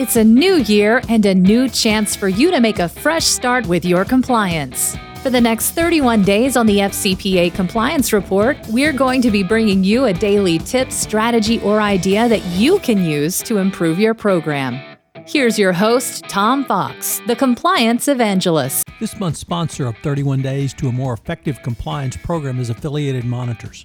It's a new year and a new chance for you to make a fresh start with your compliance. For the next 31 days on the FCPA Compliance Report, we're going to be bringing you a daily tip, strategy, or idea that you can use to improve your program. Here's your host, Tom Fox, the Compliance Evangelist. This month's sponsor of 31 Days to a More Effective Compliance program is Affiliated Monitors.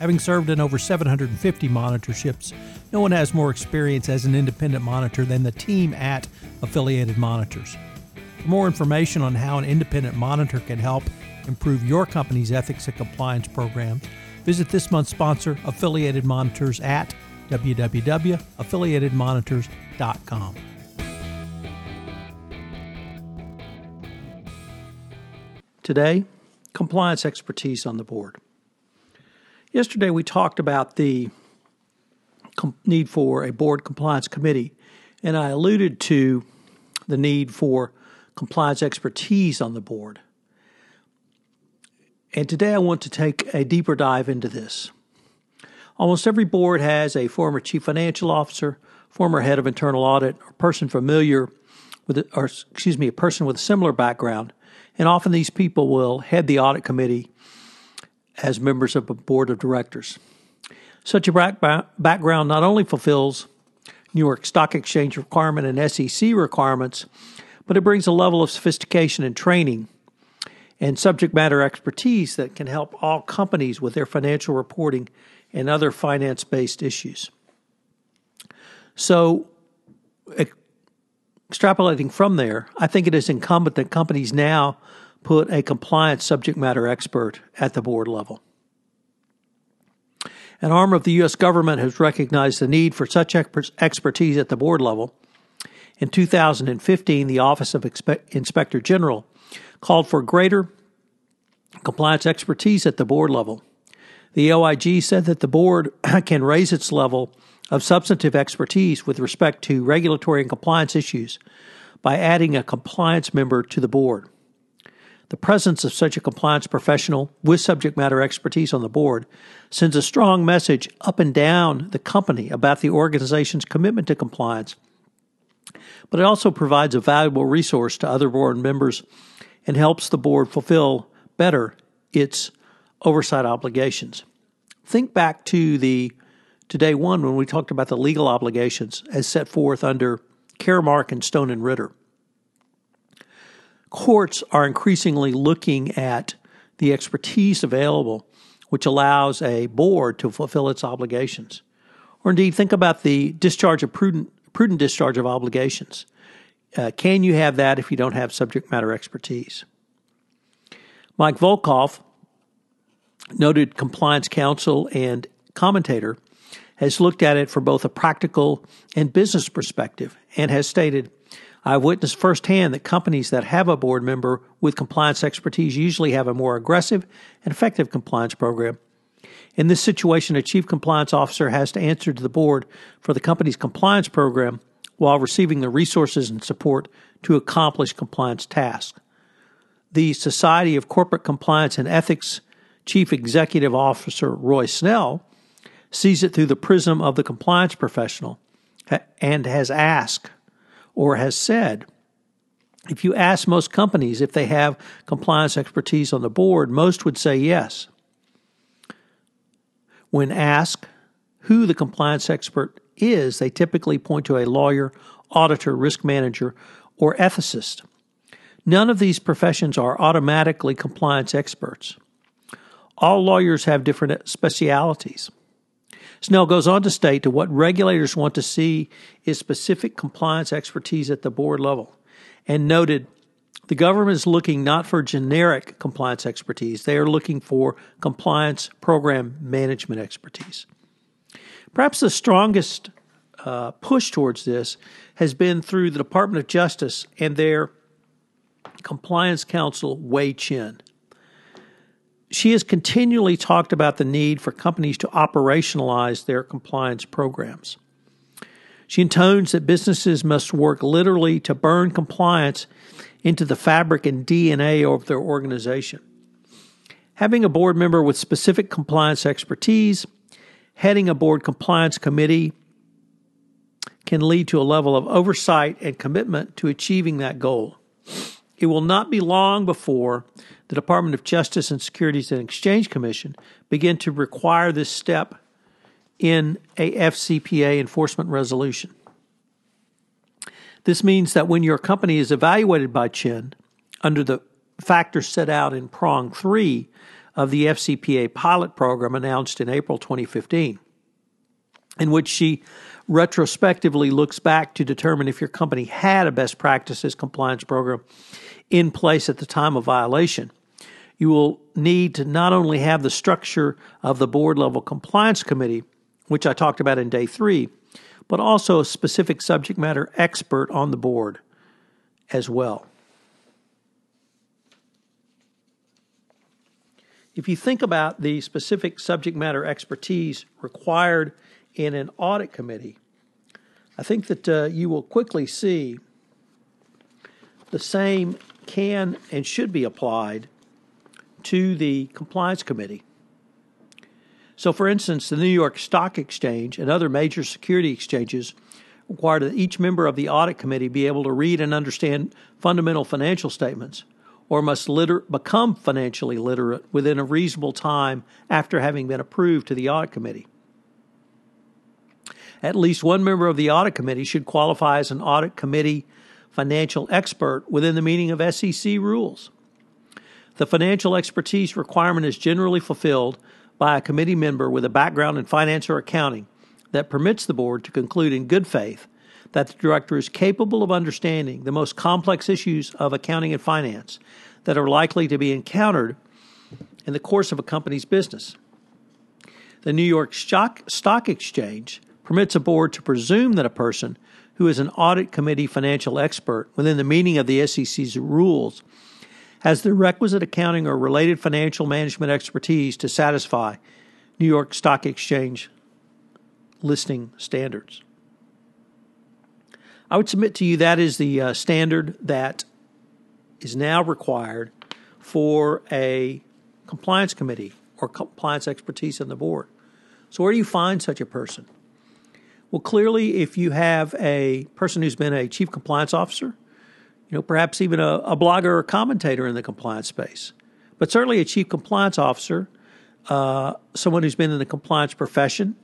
Having served in over 750 monitorships, no one has more experience as an independent monitor than the team at Affiliated Monitors. For more information on how an independent monitor can help improve your company's ethics and compliance program, visit this month's sponsor, Affiliated Monitors, at www.affiliatedmonitors.com. Today, compliance expertise on the board. Yesterday, we talked about the need for a board compliance committee, and I alluded to the need for compliance expertise on the board. And today, I want to take a deeper dive into this. Almost every board has a former chief financial officer, former head of internal audit, or person familiar with, or excuse me, a person with a similar background. And often these people will head the audit committee as members of a board of directors. Such a background not only fulfills New York Stock Exchange requirement and SEC requirements, but it brings a level of sophistication and training and subject matter expertise that can help all companies with their financial reporting and other finance based issues. So, extrapolating from there, I think it is incumbent that companies now put a compliance subject matter expert at the board level. An arm of the U.S. government has recognized the need for such expertise at the board level. In 2015, the Office of Inspector General called for greater compliance expertise at the board level. The OIG said that the board can raise its level of substantive expertise with respect to regulatory and compliance issues by adding a compliance member to the board. The presence of such a compliance professional with subject matter expertise on the board sends a strong message up and down the company about the organization's commitment to compliance. But it also provides a valuable resource to other board members and helps the board fulfill better its oversight obligations. Think back to the to day one when we talked about the legal obligations as set forth under Caremark and Stone and Ritter courts are increasingly looking at the expertise available, which allows a board to fulfill its obligations. Or indeed, think about the discharge of prudent, prudent discharge of obligations. Uh, can you have that if you don't have subject matter expertise? Mike Volkov, noted compliance counsel and commentator, has looked at it from both a practical and business perspective and has stated I've witnessed firsthand that companies that have a board member with compliance expertise usually have a more aggressive and effective compliance program. In this situation, a chief compliance officer has to answer to the board for the company's compliance program while receiving the resources and support to accomplish compliance tasks. The Society of Corporate Compliance and Ethics Chief Executive Officer Roy Snell sees it through the prism of the compliance professional and has asked or has said. If you ask most companies if they have compliance expertise on the board, most would say yes. When asked who the compliance expert is, they typically point to a lawyer, auditor, risk manager, or ethicist. None of these professions are automatically compliance experts. All lawyers have different specialities. Snell goes on to state that what regulators want to see is specific compliance expertise at the board level, and noted the government is looking not for generic compliance expertise, they are looking for compliance program management expertise. Perhaps the strongest uh, push towards this has been through the Department of Justice and their Compliance Counsel Hui Chen. She has continually talked about the need for companies to operationalize their compliance programs. She intones that businesses must work literally to burn compliance into the fabric and DNA of their organization. Having a board member with specific compliance expertise, heading a board compliance committee, can lead to a level of oversight and commitment to achieving that goal. It will not be long before the Department of Justice and Securities and Exchange Commission begin to require this step in a FCPA enforcement resolution. This means that when your company is evaluated by Chen under the factors set out in prong 3 of the FCPA pilot program announced in April 2015, in which she retrospectively looks back to determine if your company had a best practices compliance program in place at the time of violation. You will need to not only have the structure of the board level compliance committee, which I talked about in day three, but also a specific subject matter expert on the board as well. If you think about the specific subject matter expertise required in an audit committee, I think that uh, you will quickly see the same can and should be applied to the compliance committee. So, for instance, the New York Stock Exchange and other major security exchanges require that each member of the audit committee be able to read and understand fundamental financial statements or must liter- become financially literate within a reasonable time after having been approved to the audit committee. At least one member of the audit committee should qualify as an audit committee financial expert within the meaning of SEC rules. The financial expertise requirement is generally fulfilled by a committee member with a background in finance or accounting that permits the board to conclude in good faith that the director is capable of understanding the most complex issues of accounting and finance that are likely to be encountered in the course of a company's business. The New York Stock, Exchange permits a board to presume that a person who is an audit committee financial expert within the meaning of the SEC's rules has the requisite accounting or related financial management expertise to satisfy New York Stock Exchange listing standards. I would submit to you that is the uh, standard that is now required for a compliance committee or compliance expertise on the board. So, where do you find such a person? Well, clearly, if you have a person who's been a chief compliance officer, you know, perhaps even a, a blogger or commentator in the compliance space, but certainly a chief compliance officer, uh, someone who's been in the compliance profession,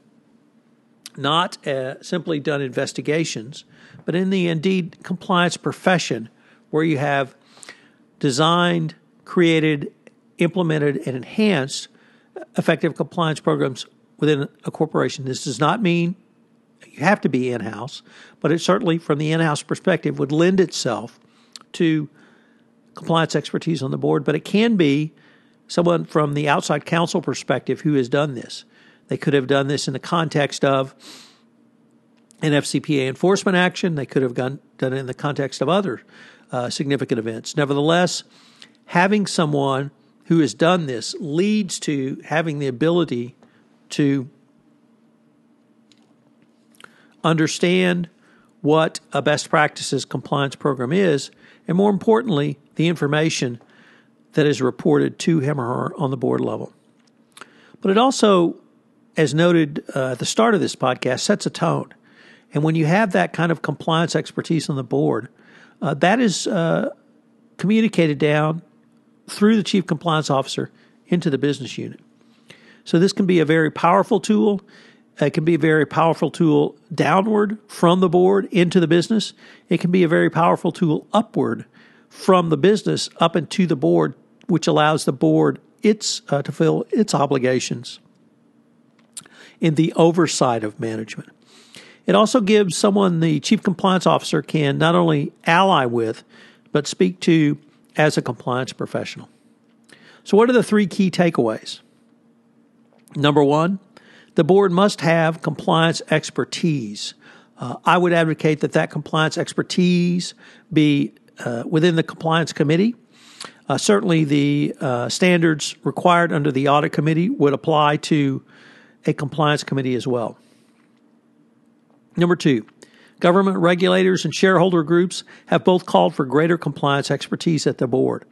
not uh, simply done investigations, but in the indeed compliance profession, where you have designed, created, implemented, and enhanced effective compliance programs within a corporation. This does not mean you have to be in house, but it certainly, from the in house perspective, would lend itself to compliance expertise on the board. But it can be someone from the outside counsel perspective who has done this. They could have done this in the context of an FCPA enforcement action. They could have done it in the context of other uh, significant events. Nevertheless, having someone who has done this leads to having the ability to understand what a best practices compliance program is, and more importantly, the information that is reported to him or her on the board level. But it also, as noted uh, at the start of this podcast, sets a tone. And when you have that kind of compliance expertise on the board, uh, that is uh, communicated down through the chief compliance officer into the business unit. So this can be a very powerful tool. It can be a very powerful tool downward from the board into the business. It can be a very powerful tool upward from the business up into the board, which allows the board its uh, to fill its obligations in the oversight of management. It also gives someone the chief compliance officer can not only ally with, but speak to as a compliance professional. So, what are the three key takeaways? Number one, the board must have compliance expertise. Uh, I would advocate that that compliance expertise be uh, within the compliance committee. Uh, certainly, the uh, standards required under the audit committee would apply to a compliance committee as well. Number two, government regulators and shareholder groups have both called for greater compliance expertise at the board.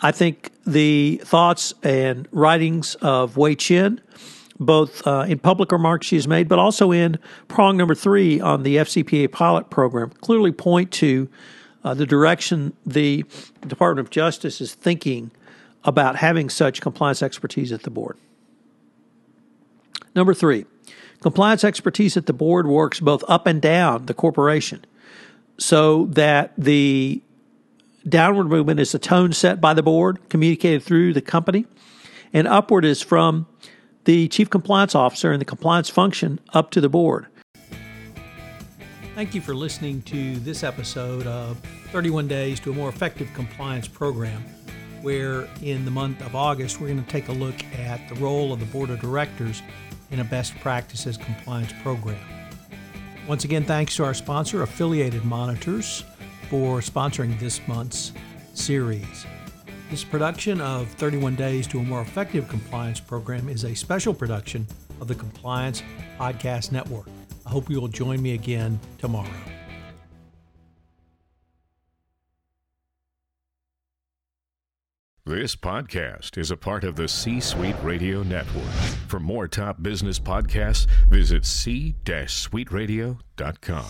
I think the thoughts and writings of Hui Chen, both uh, in public remarks she has made, but also in prong number three on the FCPA pilot program, clearly point to uh, the direction the Department of Justice is thinking about having such compliance expertise at the board. Number three, compliance expertise at the board works both up and down the corporation so that the downward movement is the tone set by the board, communicated through the company, and upward is from the chief compliance officer and the compliance function up to the board. Thank you for listening to this episode of 31 Days to a More Effective Compliance Program, where in the month of August we're going to take a look at the role of the Board of Directors in a best practices compliance program. Once again, thanks to our sponsor, Affiliated Monitors, for sponsoring this month's series. This production of 31 Days to a More Effective Compliance Program is a special production of the Compliance Podcast Network. I hope you will join me again tomorrow. This podcast is a part of the C Suite Radio Network. For more top business podcasts, visit c-suiteradio.com.